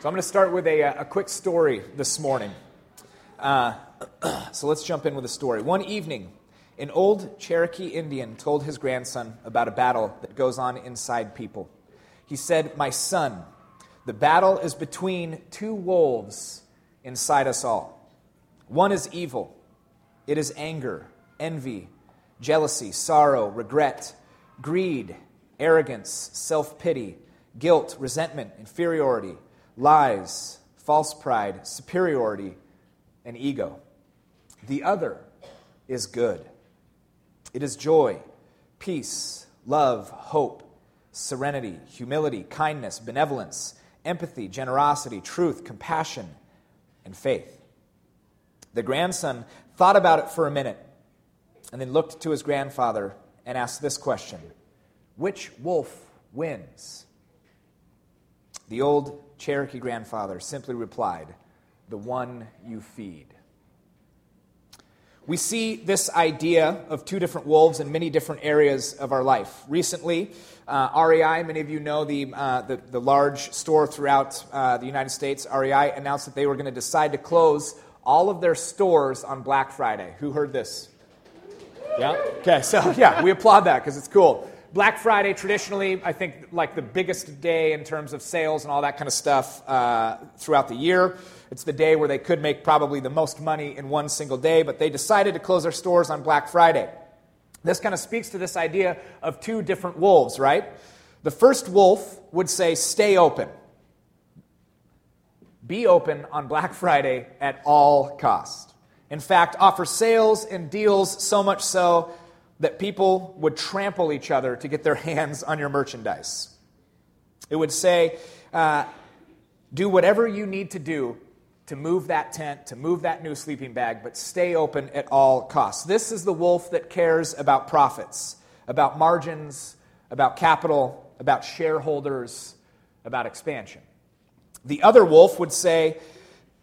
So I'm going to start with a, a quick story this morning. Uh, so let's jump in with a story. One evening, an old Cherokee Indian told his grandson about a battle that goes on inside people. He said, My son, the battle is between two wolves inside us all. One is evil, it is anger, envy, jealousy, sorrow, regret, greed, arrogance, self pity, guilt, resentment, inferiority lies, false pride, superiority, and ego. The other is good. It is joy, peace, love, hope, serenity, humility, kindness, benevolence, empathy, generosity, truth, compassion, and faith. The grandson thought about it for a minute and then looked to his grandfather and asked this question Which wolf wins? The old Cherokee grandfather simply replied, The one you feed. We see this idea of two different wolves in many different areas of our life. Recently, uh, REI, many of you know the, uh, the, the, large store throughout uh, the United States, REI announced that they were going to decide to close all of their stores on Black Friday. Who heard this? Yeah? Okay, so yeah, we applaud that because it's cool. Black Friday, traditionally, I think, like the biggest day in terms of sales and all that kind of stuff uh, throughout the year. It's the day where they could make probably the most money in one single day, but they decided to close their stores on Black Friday. This kind of speaks to this idea of two different wolves, right? The first wolf would say, stay open. Be open on Black Friday at all cost. In fact, offer sales and deals so much so that people would trample each other to get their hands on your merchandise. It would say, uh, do whatever you need to do to move that tent, to move that new sleeping bag, but stay open at all costs. This is the wolf that cares about profits, about margins, about capital, about shareholders, about expansion. The other wolf would say,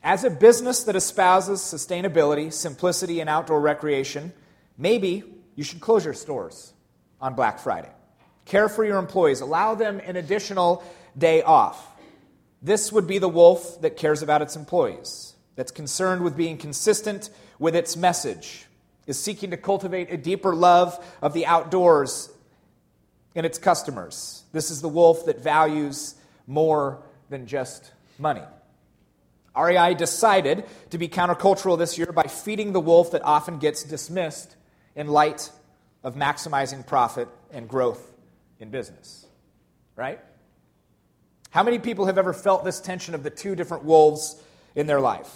as a business that espouses sustainability, simplicity, and outdoor recreation, maybe you should close your stores on Black Friday. Care for your employees, allow them an additional day off. This would be the wolf that cares about its employees, that's concerned with being consistent with its message, is seeking to cultivate a deeper love of the outdoors in its customers. This is the wolf that values more than just money. REI decided to be countercultural this year by feeding the wolf that often gets dismissed in light of maximizing profit and growth in business. Right? How many people have ever felt this tension of the two different wolves in their life?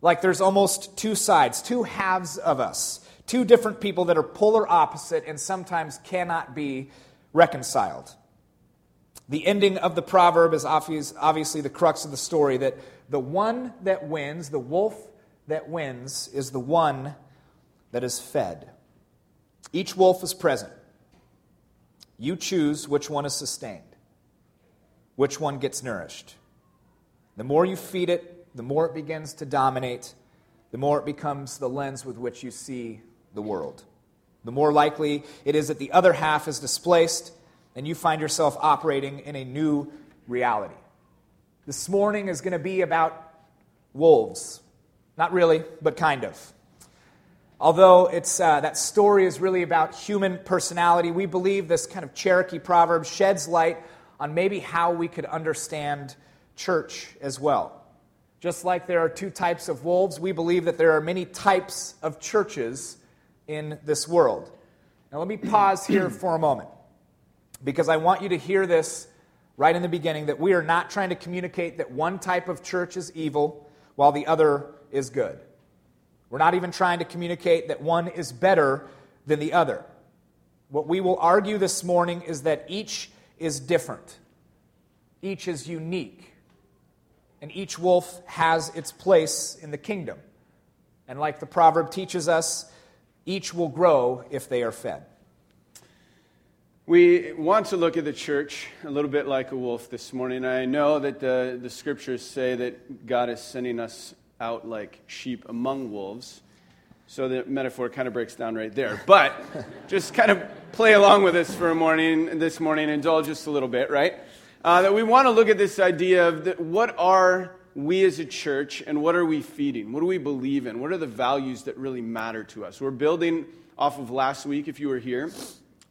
Like there's almost two sides, two halves of us, two different people that are polar opposite and sometimes cannot be reconciled. The ending of the proverb is obviously the crux of the story that the one that wins, the wolf that wins, is the one that is fed. Each wolf is present. You choose which one is sustained, which one gets nourished. The more you feed it, the more it begins to dominate, the more it becomes the lens with which you see the world. The more likely it is that the other half is displaced and you find yourself operating in a new reality. This morning is going to be about wolves. Not really, but kind of. Although it's, uh, that story is really about human personality, we believe this kind of Cherokee proverb sheds light on maybe how we could understand church as well. Just like there are two types of wolves, we believe that there are many types of churches in this world. Now, let me pause here for a moment because I want you to hear this right in the beginning that we are not trying to communicate that one type of church is evil while the other is good. We're not even trying to communicate that one is better than the other. What we will argue this morning is that each is different, each is unique, and each wolf has its place in the kingdom. And like the proverb teaches us, each will grow if they are fed. We want to look at the church a little bit like a wolf this morning. I know that the, the scriptures say that God is sending us out like sheep among wolves. So the metaphor kind of breaks down right there. But just kind of play along with us for a morning, this morning, indulge just a little bit, right? uh, that we want to look at this idea of the, what are we as a church and what are we feeding? What do we believe in? What are the values that really matter to us? We're building off of last week, if you were here,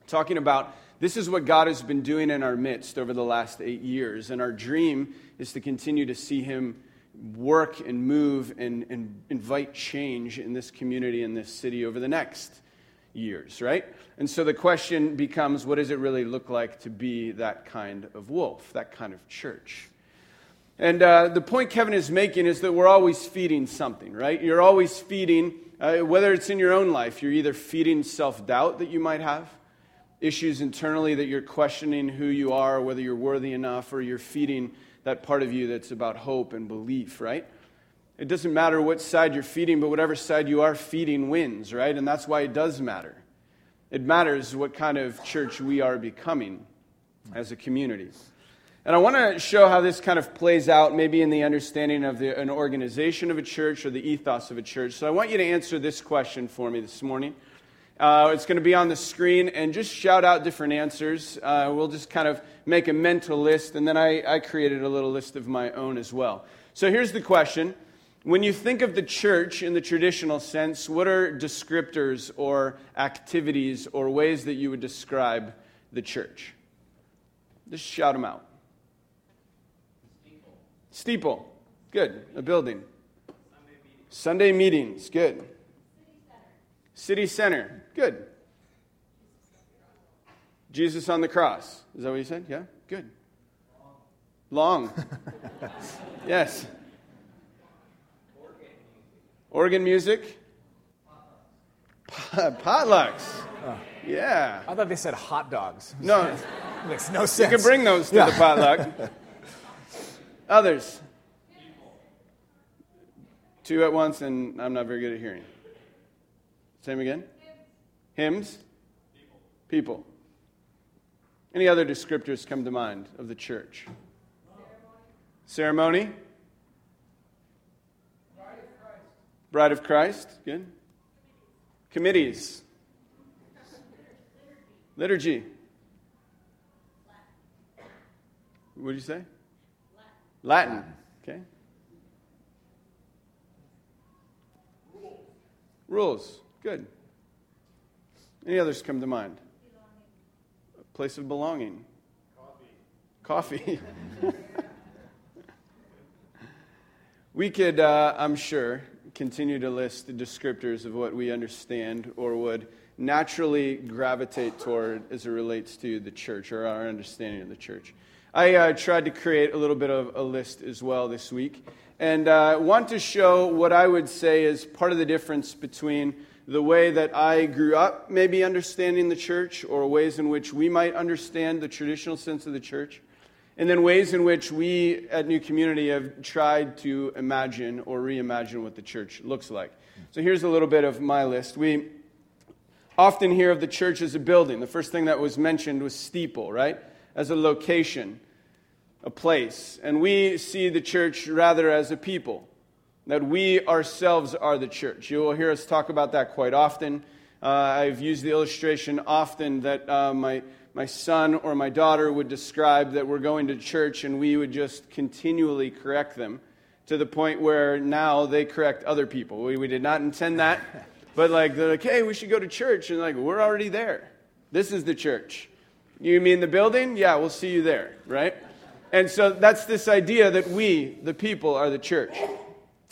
talking about this is what God has been doing in our midst over the last eight years. And our dream is to continue to see Him work and move and, and invite change in this community, in this city over the next years, right? And so the question becomes what does it really look like to be that kind of wolf, that kind of church? And uh, the point Kevin is making is that we're always feeding something, right? You're always feeding, uh, whether it's in your own life, you're either feeding self doubt that you might have, issues internally that you're questioning who you are, whether you're worthy enough, or you're feeding that part of you that's about hope and belief, right? It doesn't matter what side you're feeding, but whatever side you are feeding wins, right? And that's why it does matter. It matters what kind of church we are becoming as a community. And I want to show how this kind of plays out, maybe in the understanding of the, an organization of a church or the ethos of a church. So I want you to answer this question for me this morning. Uh, it's going to be on the screen, and just shout out different answers. Uh, we'll just kind of make a mental list, and then I, I created a little list of my own as well. So here's the question When you think of the church in the traditional sense, what are descriptors or activities or ways that you would describe the church? Just shout them out. Steeple. Steeple. Good. A building. Sunday meetings. Sunday meetings. Good. City center. Good. Jesus on the cross. Is that what you said? Yeah? Good. Long. yes. Organ music. Potlucks. Oh. Yeah. I thought they said hot dogs. No. makes no sense. You can bring those to yeah. the potluck. Others. Two at once, and I'm not very good at hearing. Same again? Hymns? People. People. Any other descriptors come to mind of the church? Ceremony? Ceremony? Bride of Christ. Bride of Christ. Good. Committees. Liturgy. What did you say? Latin. Latin. Okay. Rules. Rules. Good. Any others come to mind? A place of belonging. Coffee. Coffee. we could, uh, I'm sure, continue to list the descriptors of what we understand or would naturally gravitate toward as it relates to the church or our understanding of the church. I uh, tried to create a little bit of a list as well this week and uh, want to show what I would say is part of the difference between the way that I grew up, maybe understanding the church, or ways in which we might understand the traditional sense of the church, and then ways in which we at New Community have tried to imagine or reimagine what the church looks like. So here's a little bit of my list. We often hear of the church as a building. The first thing that was mentioned was steeple, right? As a location, a place. And we see the church rather as a people that we ourselves are the church. You will hear us talk about that quite often. Uh, I've used the illustration often that uh, my, my son or my daughter would describe that we're going to church and we would just continually correct them to the point where now they correct other people. We, we did not intend that, but like they're like, hey, we should go to church. And like, we're already there. This is the church. You mean the building? Yeah, we'll see you there, right? And so that's this idea that we, the people, are the church.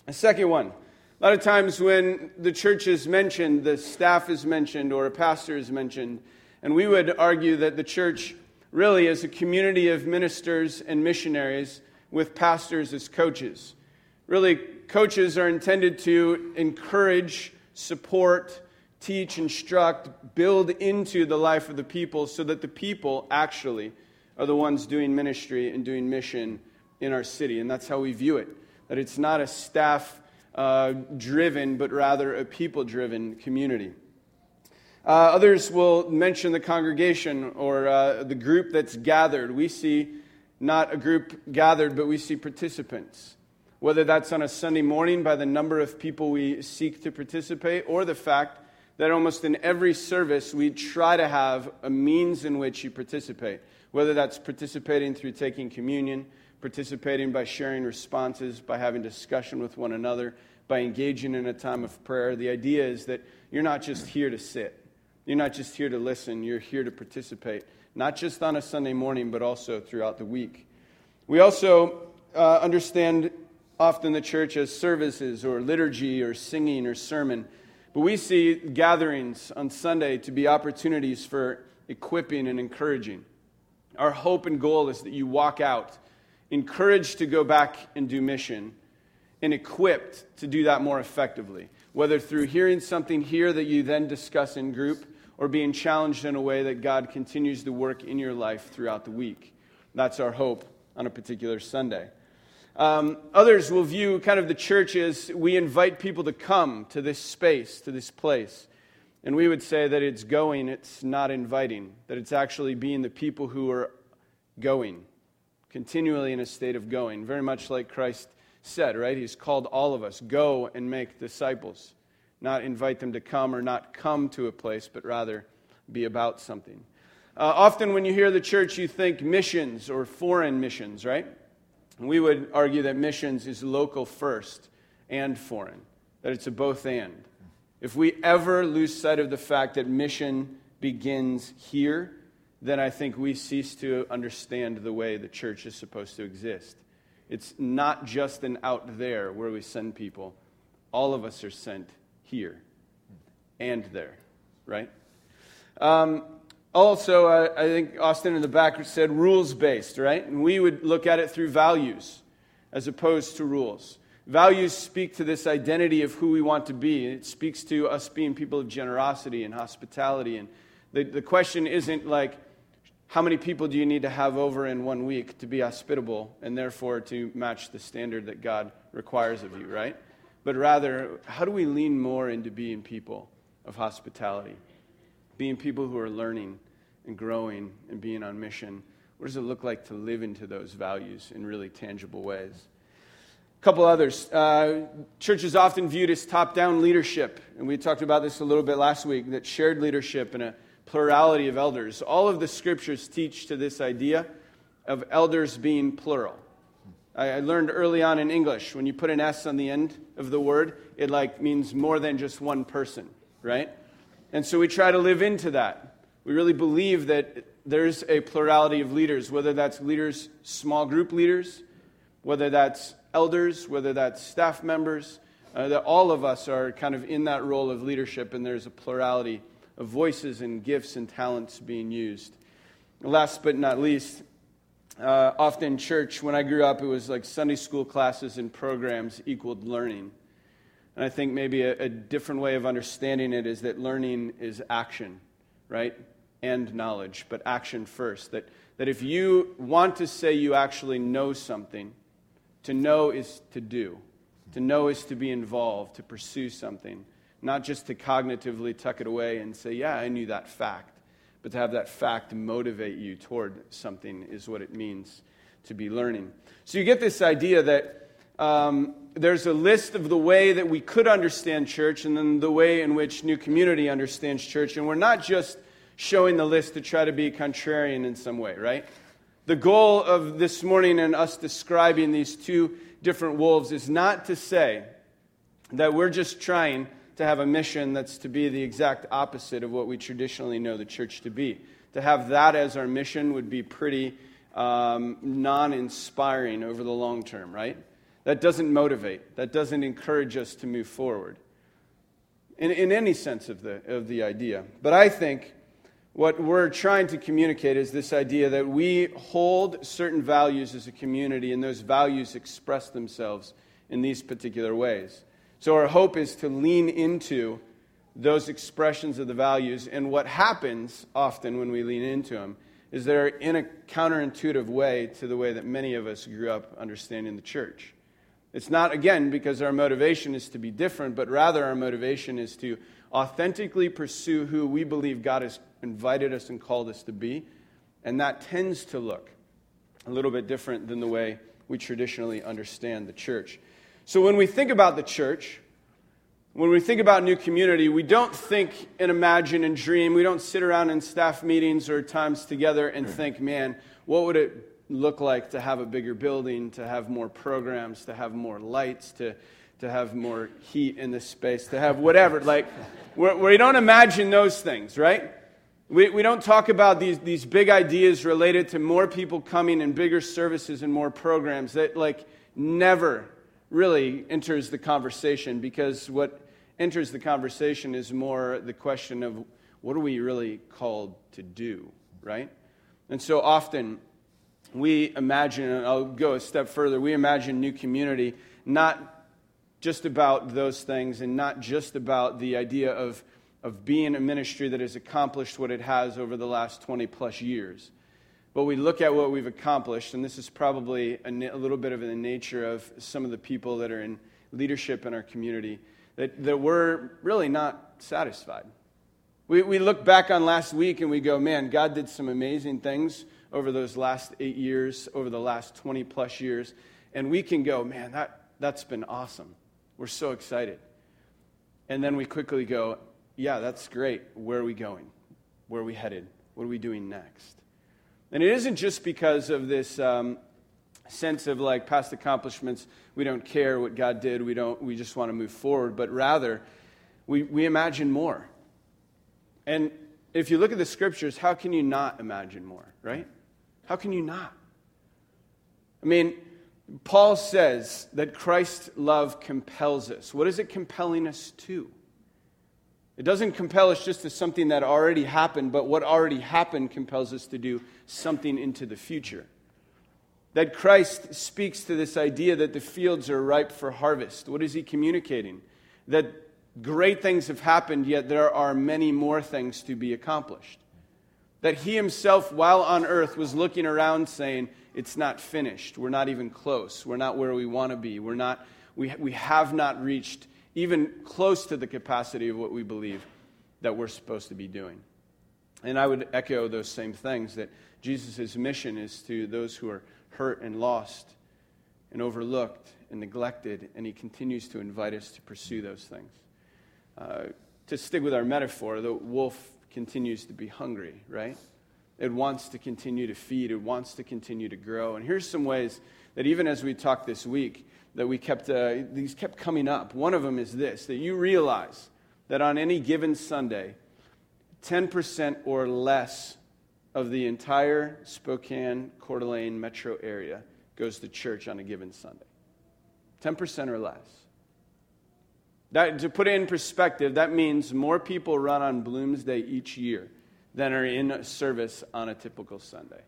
A second one. A lot of times when the church is mentioned, the staff is mentioned, or a pastor is mentioned, and we would argue that the church really is a community of ministers and missionaries with pastors as coaches. Really, coaches are intended to encourage, support, teach, instruct, build into the life of the people so that the people actually are the ones doing ministry and doing mission in our city. And that's how we view it that it's not a staff uh, driven, but rather a people driven community. Uh, others will mention the congregation or uh, the group that's gathered. We see not a group gathered, but we see participants. Whether that's on a Sunday morning by the number of people we seek to participate, or the fact that almost in every service we try to have a means in which you participate, whether that's participating through taking communion, participating by sharing responses, by having discussion with one another, by engaging in a time of prayer. The idea is that you're not just here to sit, you're not just here to listen, you're here to participate, not just on a Sunday morning, but also throughout the week. We also uh, understand often the church as services or liturgy or singing or sermon. But we see gatherings on Sunday to be opportunities for equipping and encouraging. Our hope and goal is that you walk out encouraged to go back and do mission and equipped to do that more effectively, whether through hearing something here that you then discuss in group or being challenged in a way that God continues to work in your life throughout the week. That's our hope on a particular Sunday. Um, others will view kind of the church as we invite people to come to this space, to this place. And we would say that it's going, it's not inviting, that it's actually being the people who are going, continually in a state of going, very much like Christ said, right? He's called all of us go and make disciples, not invite them to come or not come to a place, but rather be about something. Uh, often, when you hear the church, you think missions or foreign missions, right? We would argue that missions is local first and foreign, that it's a both and. If we ever lose sight of the fact that mission begins here, then I think we cease to understand the way the church is supposed to exist. It's not just an out there where we send people. All of us are sent here and there, right? Um, also, uh, I think Austin in the back said rules based, right? And we would look at it through values as opposed to rules. Values speak to this identity of who we want to be. It speaks to us being people of generosity and hospitality. And the, the question isn't like, how many people do you need to have over in one week to be hospitable and therefore to match the standard that God requires of you, right? But rather, how do we lean more into being people of hospitality? Being people who are learning and growing and being on mission? What does it look like to live into those values in really tangible ways? A couple others. Uh, church is often viewed as top down leadership, and we talked about this a little bit last week that shared leadership and a plurality of elders. All of the scriptures teach to this idea of elders being plural. I, learned early on in English when you put an S on the end of the word, it like means more than just one person, right? And so we try to live into that. We really believe that there's a plurality of leaders, whether that's leaders, small group leaders, whether that's elders, whether that's staff members, uh, that all of us are kind of in that role of leadership, and there's a plurality of voices and gifts and talents being used. Last but not least, uh, often church, when I grew up, it was like Sunday school classes and programs equaled learning. And I think maybe a, a different way of understanding it is that learning is action, right? and knowledge, but action first. That, that if you want to say you actually know something, to know is to do. To know is to be involved, to pursue something, not just to cognitively tuck it away and say, Yeah, I knew that fact. But to have that fact motivate you toward something is what it means to be learning. So you get this idea that um, there's a list of the way that we could understand church and then the way in which New Community understands church. And we're not just showing the list to try to be contrarian in some way, right? The goal of this morning and us describing these two different wolves is not to say that we're just trying to have a mission that's to be the exact opposite of what we traditionally know the church to be. To have that as our mission would be pretty um, non inspiring over the long term, right? That doesn't motivate, that doesn't encourage us to move forward in, in any sense of the, of the idea. But I think what we're trying to communicate is this idea that we hold certain values as a community, and those values express themselves in these particular ways. So, our hope is to lean into those expressions of the values. And what happens often when we lean into them is they're in a counterintuitive way to the way that many of us grew up understanding the church. It's not, again, because our motivation is to be different, but rather our motivation is to authentically pursue who we believe God has invited us and called us to be. And that tends to look a little bit different than the way we traditionally understand the church. So when we think about the church, When we think about new community, we don't think and imagine and dream. We don't sit around in staff meetings or times together and hmm. think, man, what would it look like to have a bigger building, to have more programs, to have more lights, to, to have more heat in this space, to have whatever. Like, we don't imagine those things, right? We, we don't talk about these, these big ideas related to more people coming and bigger services and more programs that, like, never really enters the conversation because what enters the conversation is more the question of what are we really called to do, right? And so often we imagine, and I'll go a step further, we imagine new community not just about those things and not just about the idea of, of being a ministry that has accomplished what it has over the last 20 plus years. But we look at what we've accomplished, and this is probably a, a little bit of the nature of some of the people that are in leadership in our community that, that we're really not satisfied. We, we look back on last week and we go, man, God did some amazing things over those last eight years, over the last 20 plus years. And we can go, man, that, that's been awesome. We're so excited. And then we quickly go, yeah, that's great. Where are we going? Where are we headed? What are we doing next? And it isn't just because of this um, sense of like past accomplishments. We don't care what God did. We, don't, we just want to move forward. But rather, we, we imagine more. And if you look at the scriptures, how can you not imagine more, right? How can you not? I mean, Paul says that Christ's love compels us. What is it compelling us to? It doesn't compel us just to something that already happened, but what already happened compels us to do something into the future that Christ speaks to this idea that the fields are ripe for harvest. What is he communicating? That great things have happened, yet there are many more things to be accomplished. That he himself, while on earth, was looking around saying, It's not finished. We're not even close. We're not where we want to be. We're not, we, we have not reached even close to the capacity of what we believe that we're supposed to be doing. And I would echo those same things that Jesus' mission is to those who are hurt and lost and overlooked and neglected, and he continues to invite us to pursue those things. Uh, to stick with our metaphor, the wolf continues to be hungry, right? It wants to continue to feed, it wants to continue to grow. And here's some ways that even as we talk this week, that we kept, uh, these kept coming up. One of them is this that you realize that on any given Sunday, 10% or less of the entire Spokane, Coeur d'Alene metro area goes to church on a given Sunday. 10% or less. That, to put it in perspective, that means more people run on Bloomsday each year than are in service on a typical Sunday.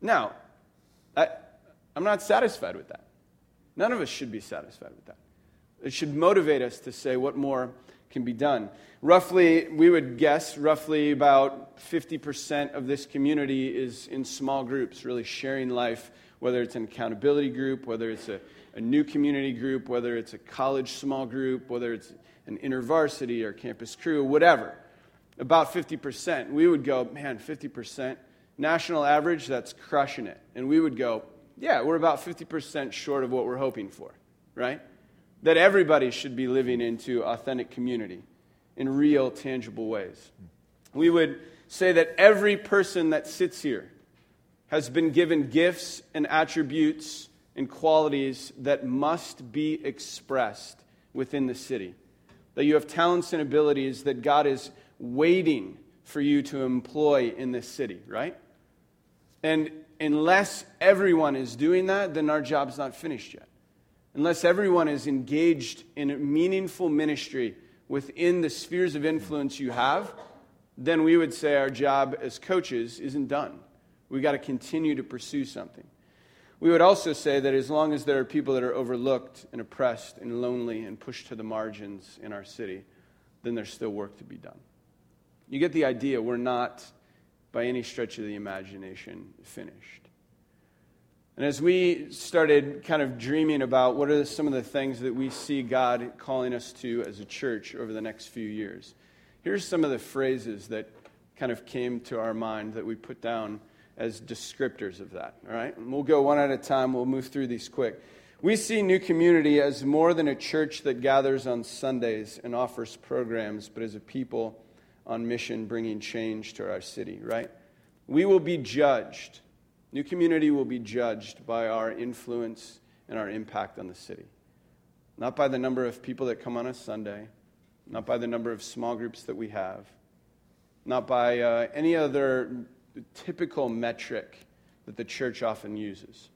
Now, I'm not satisfied with that. None of us should be satisfied with that. It should motivate us to say, what more can be done. Roughly, we would guess, roughly about 50% of this community is in small groups, really sharing life, whether it's an accountability group, whether it's a, a new community group, whether it's a college small group, whether it's an intervarsity or campus crew, whatever. About 50%. We would go, man, 50%. National average, that's crushing it. And we would go, yeah, we're about 50% short of what we're hoping for, right? that everybody should be living into authentic community in real, tangible ways. We would say that every person that sits here has been given gifts and attributes and qualities that must be expressed within the city. That you have talents and abilities that God is waiting for you to employ in this city, right? And unless everyone is doing that, then our job's not finished yet unless everyone is engaged in a meaningful ministry within the spheres of influence you have, then we would say our job as coaches isn't done. We've got to continue to pursue something. We would also say that as long as there are people that are overlooked and oppressed and lonely and pushed to the margins in our city, then there's still work to be done. You get the idea. We're not, by any stretch of the imagination, finished. And as we started kind of dreaming about what are some of the things that we see God calling us to as a church over the next few years, here's some of the phrases that kind of came to our mind that we put down as descriptors of that. All right? And we'll go one at a time, we'll move through these quick. We see New Community as more than a church that gathers on Sundays and offers programs, but as a people on mission bringing change to our city, right? We will be judged. New Community will be judged by our influence and our impact on the city. Not by the number of people that come on a Sunday, not by the number of small groups that we have, not by uh, any other typical metric that the church often uses.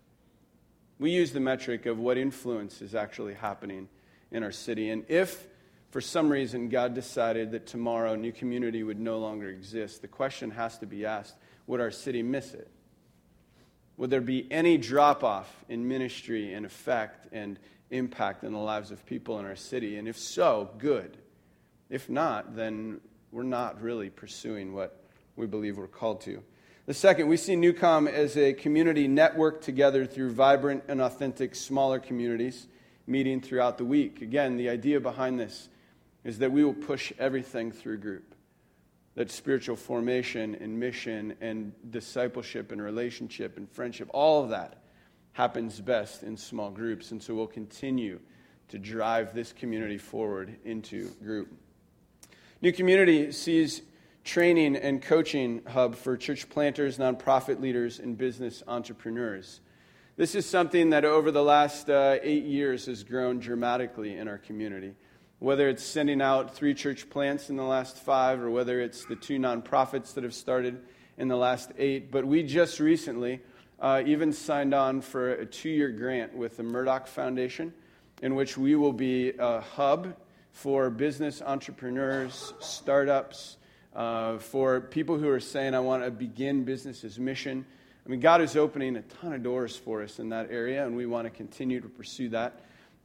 We use the metric of what influence is actually happening in our city. And if for some reason God decided that tomorrow New Community would no longer exist, the question has to be asked would our city miss it? Would there be any drop off in ministry and effect and impact in the lives of people in our city? And if so, good. If not, then we're not really pursuing what we believe we're called to. The second, we see Newcom as a community networked together through vibrant and authentic smaller communities meeting throughout the week. Again, the idea behind this is that we will push everything through group. That spiritual formation and mission and discipleship and relationship and friendship, all of that happens best in small groups. And so we'll continue to drive this community forward into group. New Community sees training and coaching hub for church planters, nonprofit leaders, and business entrepreneurs. This is something that over the last uh, eight years has grown dramatically in our community. Whether it's sending out three church plants in the last five, or whether it's the two nonprofits that have started in the last eight. But we just recently uh, even signed on for a two year grant with the Murdock Foundation, in which we will be a hub for business entrepreneurs, startups, uh, for people who are saying, I want to begin business as mission. I mean, God is opening a ton of doors for us in that area, and we want to continue to pursue that.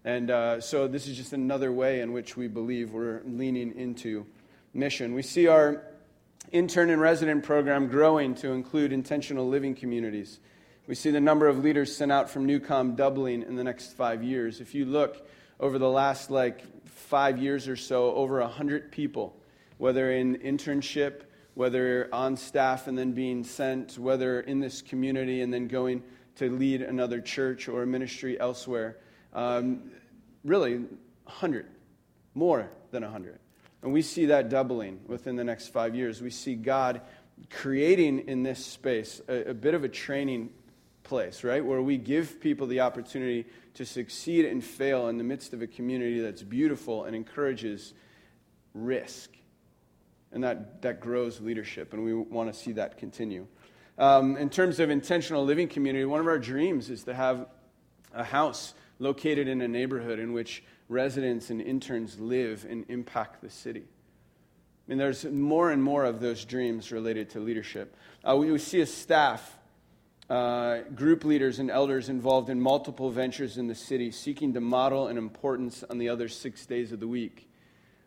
And uh, so, this is just another way in which we believe we're leaning into mission. We see our intern and resident program growing to include intentional living communities. We see the number of leaders sent out from Newcom doubling in the next five years. If you look over the last like five years or so, over 100 people whether in internship, whether on staff and then being sent, whether in this community and then going to lead another church or a ministry elsewhere. Um, really, 100, more than 100. And we see that doubling within the next five years. We see God creating in this space a, a bit of a training place, right? Where we give people the opportunity to succeed and fail in the midst of a community that's beautiful and encourages risk and that, that grows leadership, and we want to see that continue. Um, in terms of intentional living community, one of our dreams is to have a house located in a neighborhood in which residents and interns live and impact the city. I mean, there's more and more of those dreams related to leadership. Uh, we, we, see a staff, uh, group leaders, and elders involved in multiple ventures in the city, seeking to model an importance on the other six days of the week.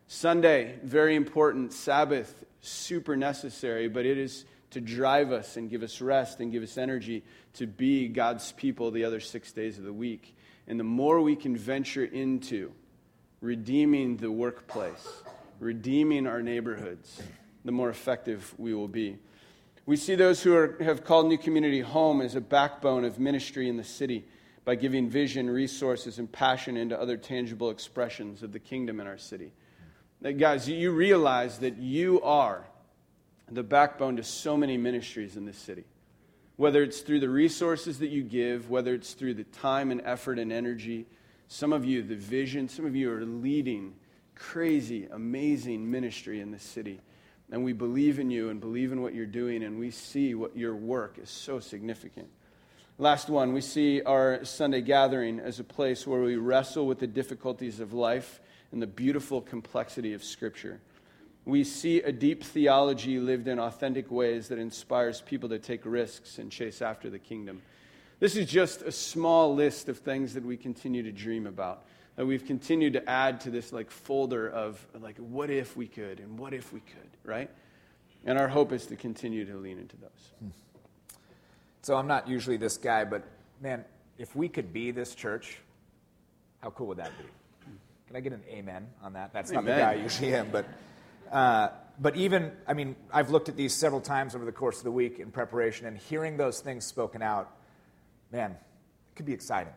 Sunday, very important. Sabbath, super necessary, but it is to drive us and give us rest and give us energy to be God's people the other six days of the week. And the more we can venture into redeeming the workplace, redeeming our neighborhoods, the more effective we will be. We see those who are, have called New Community home as a backbone of ministry in the city by giving vision, resources, and passion into other tangible expressions of the kingdom in our city. Guys, you realize that you are the backbone to so many ministries in this city. Whether it's through the resources that you give, whether it's through the time and effort and energy, some of you, the vision, some of you are leading crazy, amazing ministry in this city. And we believe in you and believe in what you're doing, and we see what your work is so significant. Last one, we see our Sunday gathering as a place where we wrestle with the difficulties of life and the beautiful complexity of Scripture. We see a deep theology lived in authentic ways that inspires people to take risks and chase after the kingdom. This is just a small list of things that we continue to dream about. That we've continued to add to this like folder of like what if we could and what if we could, right? And our hope is to continue to lean into those. Hmm. So I'm not usually this guy, but man, if we could be this church, how cool would that be? Can I get an amen on that? That's amen. not the guy I usually am, but. Uh, but even, I mean, I've looked at these several times over the course of the week in preparation, and hearing those things spoken out, man, it could be exciting.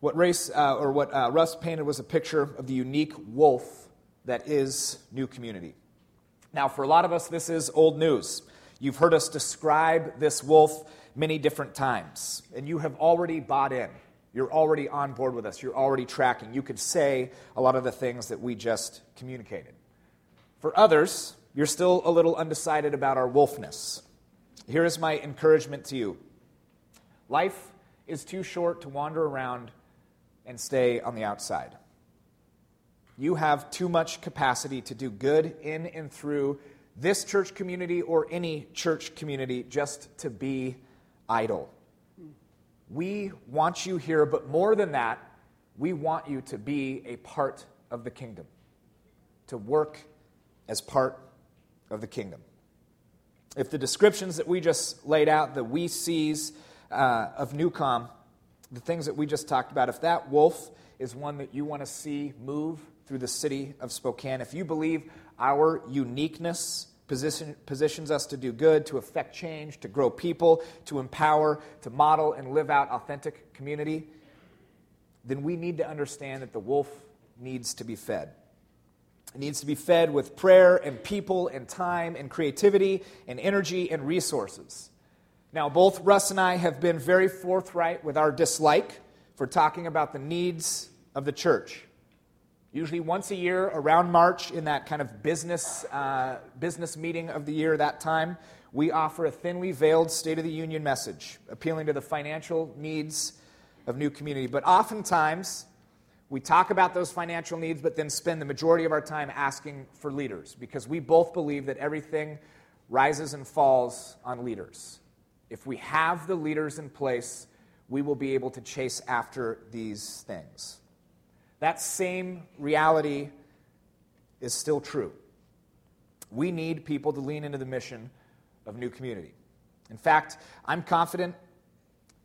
What Race uh, or what uh, Russ painted was a picture of the unique wolf that is New Community. Now, for a lot of us, this is old news. You've heard us describe this wolf many different times, and you have already bought in. You're already on board with us. You're already tracking. You could say a lot of the things that we just communicated. For others, you're still a little undecided about our wolfness. Here is my encouragement to you life is too short to wander around and stay on the outside. You have too much capacity to do good in and through this church community or any church community just to be idle. We want you here, but more than that, we want you to be a part of the kingdom, to work as part of the kingdom. If the descriptions that we just laid out, the we sees uh, of Newcom, the things that we just talked about, if that wolf is one that you want to see move through the city of Spokane, if you believe our uniqueness position, positions us to do good, to affect change, to grow people, to empower, to model and live out authentic community, then we need to understand that the wolf needs to be fed. It needs to be fed with prayer and people and time and creativity and energy and resources. Now, both Russ and I have been very forthright with our dislike for talking about the needs of the church. Usually, once a year around March, in that kind of business, uh, business meeting of the year, that time, we offer a thinly veiled State of the Union message, appealing to the financial needs of new community. But oftentimes, we talk about those financial needs, but then spend the majority of our time asking for leaders because we both believe that everything rises and falls on leaders. If we have the leaders in place, we will be able to chase after these things. That same reality is still true. We need people to lean into the mission of New Community. In fact, I'm confident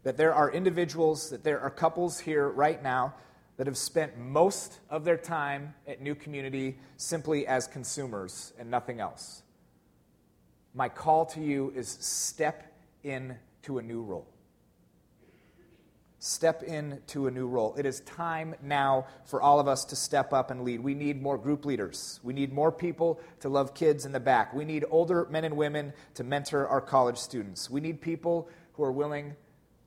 that there are individuals, that there are couples here right now that have spent most of their time at New Community simply as consumers and nothing else. My call to you is step into a new role. Step into a new role. It is time now for all of us to step up and lead. We need more group leaders. We need more people to love kids in the back. We need older men and women to mentor our college students. We need people who are willing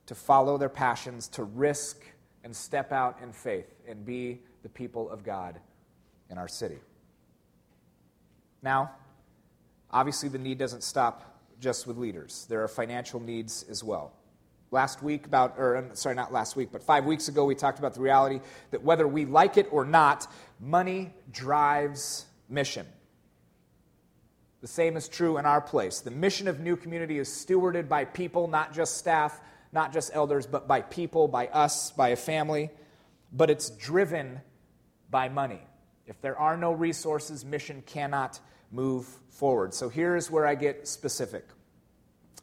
to follow their passions, to risk and step out in faith and be the people of God in our city. Now, obviously, the need doesn't stop just with leaders. There are financial needs as well. Last week, about, or um, sorry, not last week, but five weeks ago, we talked about the reality that whether we like it or not, money drives mission. The same is true in our place. The mission of New Community is stewarded by people, not just staff, not just elders, but by people, by us, by a family. But it's driven by money. If there are no resources, mission cannot move forward. So here's where I get specific.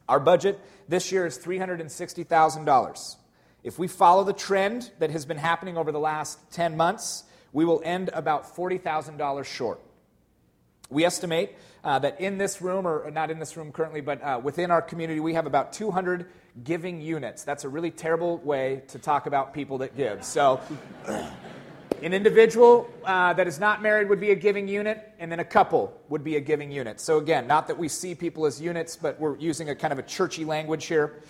Our budget this year is $360,000. If we follow the trend that has been happening over the last 10 months, we will end about $40,000 short. We estimate uh, that in this room, or not in this room currently, but uh, within our community, we have about 200 giving units. That's a really terrible way to talk about people that give. So, An individual uh, that is not married would be a giving unit, and then a couple would be a giving unit. So, again, not that we see people as units, but we're using a kind of a churchy language here.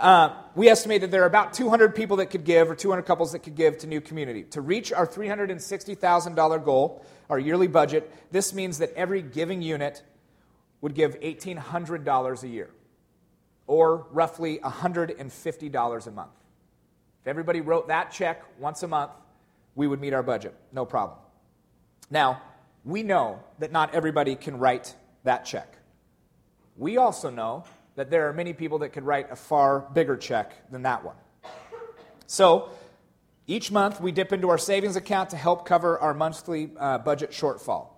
Uh, we estimate that there are about 200 people that could give, or 200 couples that could give to New Community. To reach our $360,000 goal, our yearly budget, this means that every giving unit would give $1,800 a year, or roughly $150 a month. If everybody wrote that check once a month, we would meet our budget, no problem. Now, we know that not everybody can write that check. We also know that there are many people that could write a far bigger check than that one. So, each month we dip into our savings account to help cover our monthly uh, budget shortfall.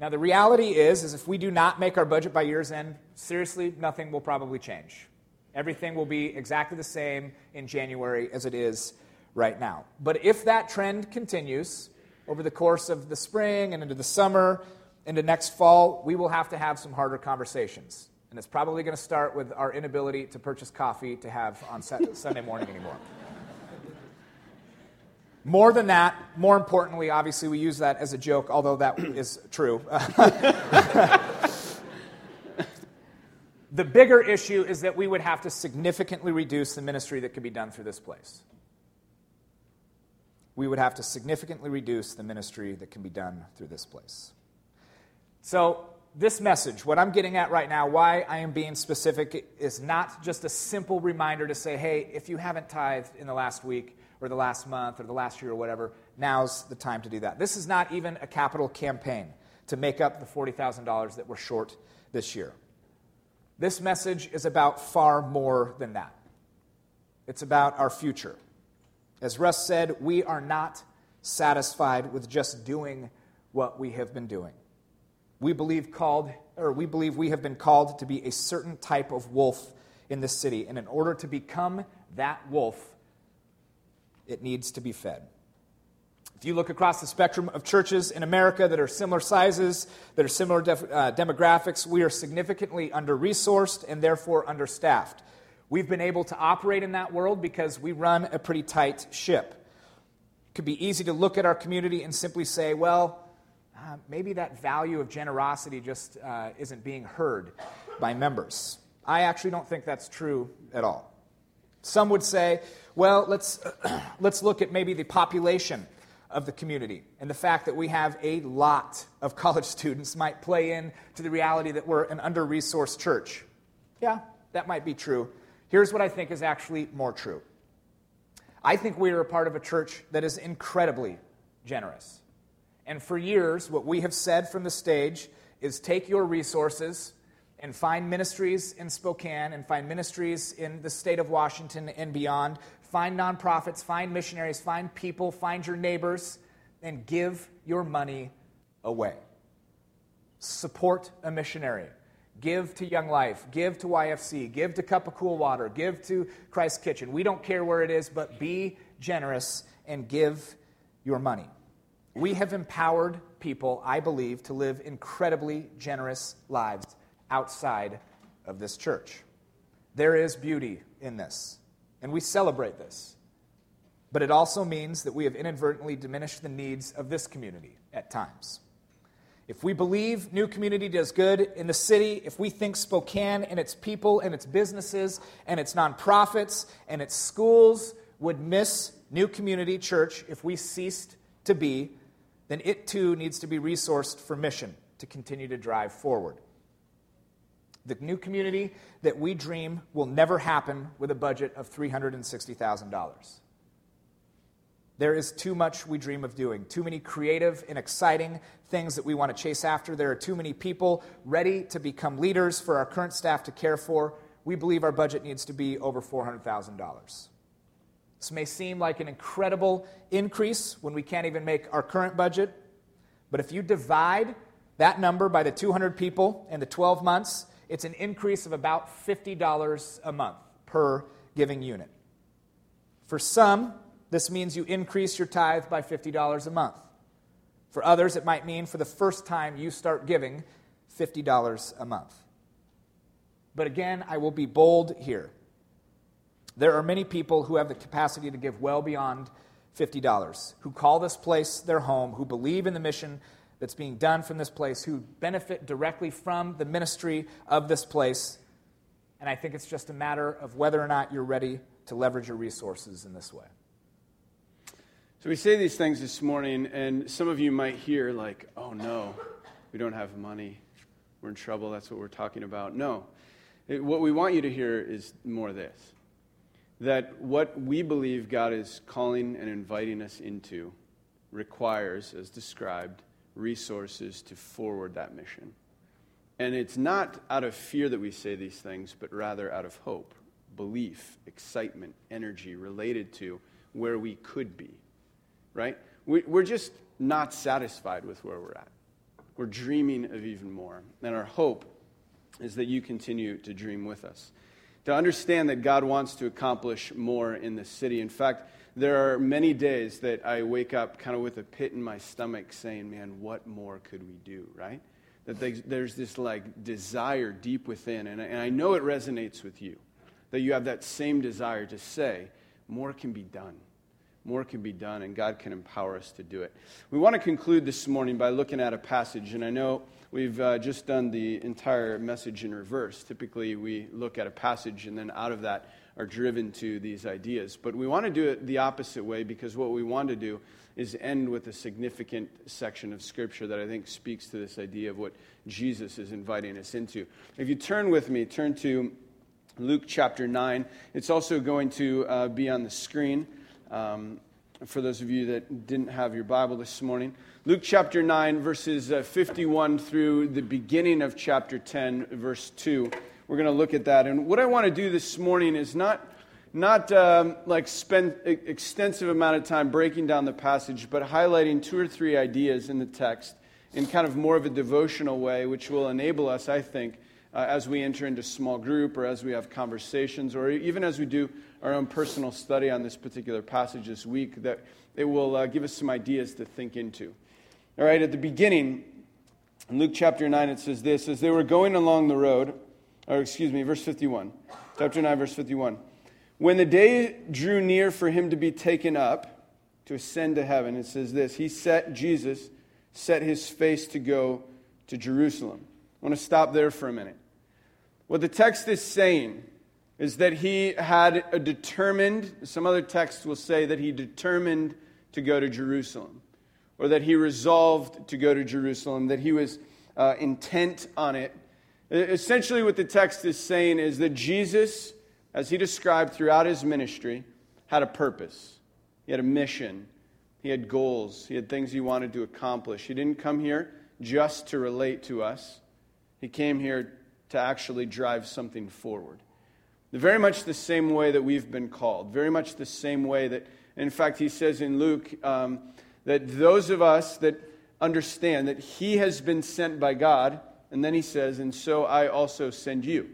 Now, the reality is, is if we do not make our budget by year's end, seriously, nothing will probably change. Everything will be exactly the same in January as it is right now. But if that trend continues over the course of the spring and into the summer, into next fall, we will have to have some harder conversations. And it's probably going to start with our inability to purchase coffee to have on Sunday morning anymore. More than that, more importantly, obviously, we use that as a joke, although that is true. the bigger issue is that we would have to significantly reduce the ministry that could be done through this place. We would have to significantly reduce the ministry that can be done through this place. So, this message, what I'm getting at right now, why I am being specific, is not just a simple reminder to say, hey, if you haven't tithed in the last week or the last month or the last year or whatever, now's the time to do that. This is not even a capital campaign to make up the $40,000 that we're short this year. This message is about far more than that. It's about our future. As Russ said, we are not satisfied with just doing what we have been doing. We believe called or we believe we have been called to be a certain type of wolf in this city, and in order to become that wolf, it needs to be fed. If you look across the spectrum of churches in America that are similar sizes, that are similar def, uh, demographics, we are significantly under resourced and therefore understaffed. We've been able to operate in that world because we run a pretty tight ship. It could be easy to look at our community and simply say, well, uh, maybe that value of generosity just uh, isn't being heard by members. I actually don't think that's true at all. Some would say, well, let's, let's look at maybe the population of the community and the fact that we have a lot of college students might play in to the reality that we're an under resourced church. Yeah, that might be true. Here's what I think is actually more true I think we are a part of a church that is incredibly generous. And for years, what we have said from the stage is take your resources and find ministries in Spokane and find ministries in the state of Washington and beyond. Find nonprofits, find missionaries, find people, find your neighbors, and give your money away. Support a missionary. Give to Young Life, give to YFC, give to Cup of Cool Water, give to Christ's Kitchen. We don't care where it is, but be generous and give your money. We have empowered people, I believe, to live incredibly generous lives outside of this church. There is beauty in this, and we celebrate this. But it also means that we have inadvertently diminished the needs of this community at times. If we believe New Community does good in the city, if we think Spokane and its people and its businesses and its nonprofits and its schools would miss New Community Church if we ceased to be then it too needs to be resourced for mission to continue to drive forward. The new community that we dream will never happen with a budget of $360,000. There is too much we dream of doing, too many creative and exciting things that we want to chase after. There are too many people ready to become leaders for our current staff to care for. We believe our budget needs to be over $400,000. This may seem like an incredible increase when we can't even make our current budget, but if you divide that number by the 200 people and the 12 months, it's an increase of about $50 a month per giving unit. For some, this means you increase your tithe by $50 a month. For others, it might mean for the first time you start giving $50 a month. But again, I will be bold here. There are many people who have the capacity to give well beyond $50, who call this place their home, who believe in the mission that's being done from this place, who benefit directly from the ministry of this place. And I think it's just a matter of whether or not you're ready to leverage your resources in this way. So we say these things this morning, and some of you might hear, like, oh no, we don't have money. We're in trouble. That's what we're talking about. No. It, what we want you to hear is more this that what we believe God is calling and inviting us into requires, as described, resources to forward that mission. And it's not out of fear that we say these things, but rather out of hope, belief, excitement, energy related to where we could be, right? We're just not satisfied with where we're at. We're dreaming of even more. And our hope is that you continue to dream with us to understand that God wants to accomplish more in the city. In fact, there are many days that I wake up kind of with a pit in my stomach saying, man, what more could we do, right? That there's this like desire deep within, and I know it resonates with you, that you have that same desire to say, more can be done. more can be done, and God can empower us to do it. We want to conclude this morning by looking at a passage, and I know we've uh, just done the entire message in reverse. Typically, we look at a passage, and then out of that are driven to these ideas. But we want to do it the opposite way because what we want to do is end with a significant section of Scripture that I think speaks to this idea of what Jesus is inviting us into. If you turn with me, turn to Luke chapter 9. It's also going to uh, be on the screen. Um, for those of you that didn't have your Bible this morning, Luke chapter 9, verses uh, 51 through the beginning of chapter 10, verse 2. We're going to look at that. And what I want to do this morning is not, not um, like spend extensive amount of time breaking down the passage, but highlighting two or three ideas in the text in kind of more of a devotional way, which will enable us, I think, uh, as we enter into small group or as we have conversations or even as we do our own personal study on this particular passage this week, that it will uh, give us some ideas to think into. All right, at the beginning, in Luke chapter 9, it says this As they were going along the road, or excuse me, verse 51, chapter 9, verse 51. When the day drew near for him to be taken up, to ascend to heaven, it says this He set, Jesus, set his face to go to Jerusalem. I want to stop there for a minute. What the text is saying is that he had a determined, some other texts will say that he determined to go to Jerusalem, or that he resolved to go to Jerusalem, that he was uh, intent on it. Essentially, what the text is saying is that Jesus, as he described throughout his ministry, had a purpose, he had a mission, he had goals, he had things he wanted to accomplish. He didn't come here just to relate to us, he came here to actually drive something forward. Very much the same way that we've been called. Very much the same way that, in fact, he says in Luke um, that those of us that understand that he has been sent by God, and then he says, and so I also send you.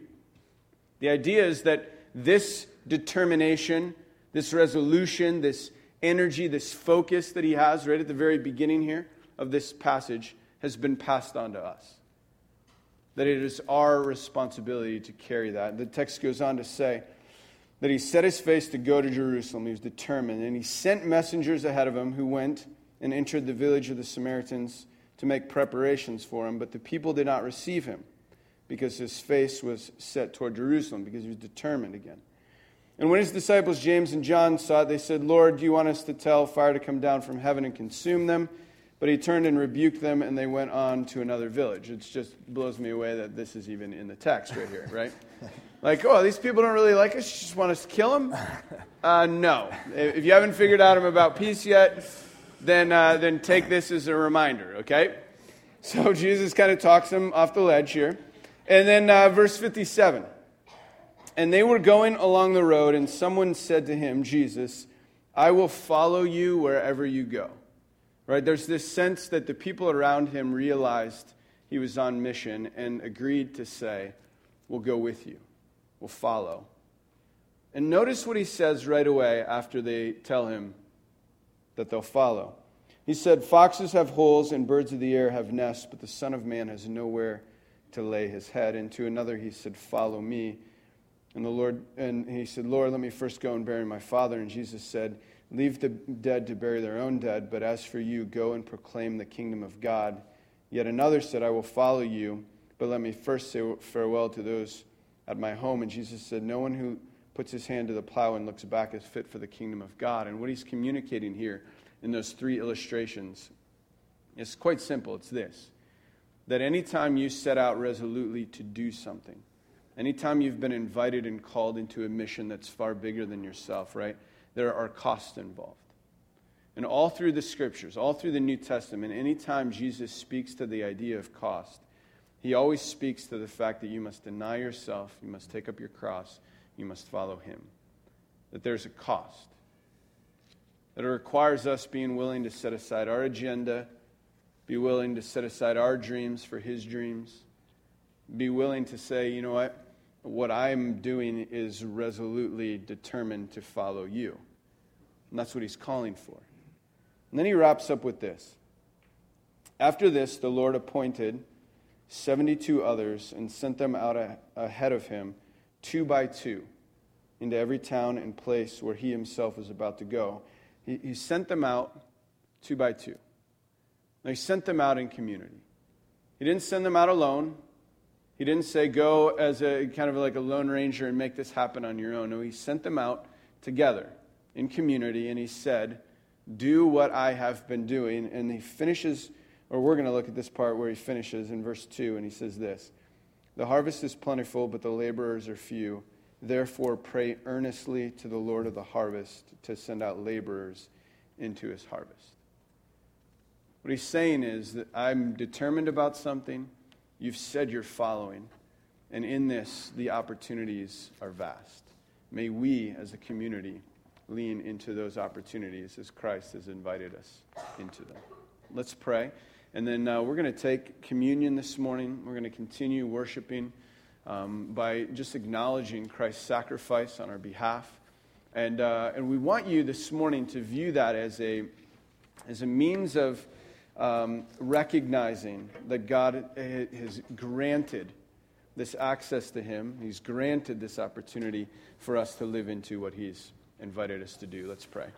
The idea is that this determination, this resolution, this energy, this focus that he has right at the very beginning here of this passage has been passed on to us that it is our responsibility to carry that. The text goes on to say that he set his face to go to Jerusalem. He was determined. And he sent messengers ahead of him who went and entered the village of the Samaritans to make preparations for him. But the people did not receive him because his face was set toward Jerusalem, because he was determined again. And when his disciples James and John saw it, they said, Lord, do you want us to tell fire to come down from heaven and consume them? But he turned and rebuked them, and they went on to another village. It just blows me away that this is even in the text right here, right? like, oh, these people don't really like us. You just want us to kill them? Uh, no. If you haven't figured out I'm about peace yet, then, uh, then take this as a reminder, okay? So Jesus kind of talks them off the ledge here. And then uh, verse 57. And they were going along the road, and someone said to him, Jesus, I will follow you wherever you go. Right? There's this sense that the people around him realized he was on mission and agreed to say, We'll go with you, we'll follow. And notice what he says right away after they tell him that they'll follow. He said, Foxes have holes and birds of the air have nests, but the Son of Man has nowhere to lay his head. And to another he said, Follow me. And the Lord and he said, Lord, let me first go and bury my father. And Jesus said, Leave the dead to bury their own dead, but as for you, go and proclaim the kingdom of God. Yet another said, I will follow you, but let me first say farewell to those at my home. And Jesus said, No one who puts his hand to the plow and looks back is fit for the kingdom of God. And what he's communicating here in those three illustrations is quite simple. It's this that anytime you set out resolutely to do something, anytime you've been invited and called into a mission that's far bigger than yourself, right? There are costs involved. And all through the scriptures, all through the New Testament, anytime Jesus speaks to the idea of cost, he always speaks to the fact that you must deny yourself, you must take up your cross, you must follow him. That there's a cost. That it requires us being willing to set aside our agenda, be willing to set aside our dreams for his dreams, be willing to say, you know what? What I'm doing is resolutely determined to follow you. And that's what he's calling for. And then he wraps up with this After this, the Lord appointed 72 others and sent them out ahead of him, two by two, into every town and place where he himself was about to go. He, he sent them out two by two. Now, he sent them out in community. He didn't send them out alone. He didn't say, go as a kind of like a lone ranger and make this happen on your own. No, he sent them out together in community, and he said, do what I have been doing. And he finishes, or we're going to look at this part where he finishes in verse 2, and he says this The harvest is plentiful, but the laborers are few. Therefore, pray earnestly to the Lord of the harvest to send out laborers into his harvest. What he's saying is that I'm determined about something. You've said you're following. And in this, the opportunities are vast. May we, as a community, lean into those opportunities as Christ has invited us into them. Let's pray. And then uh, we're going to take communion this morning. We're going to continue worshiping um, by just acknowledging Christ's sacrifice on our behalf. And, uh, and we want you this morning to view that as a, as a means of um, recognizing that God has granted this access to Him. He's granted this opportunity for us to live into what He's invited us to do. Let's pray.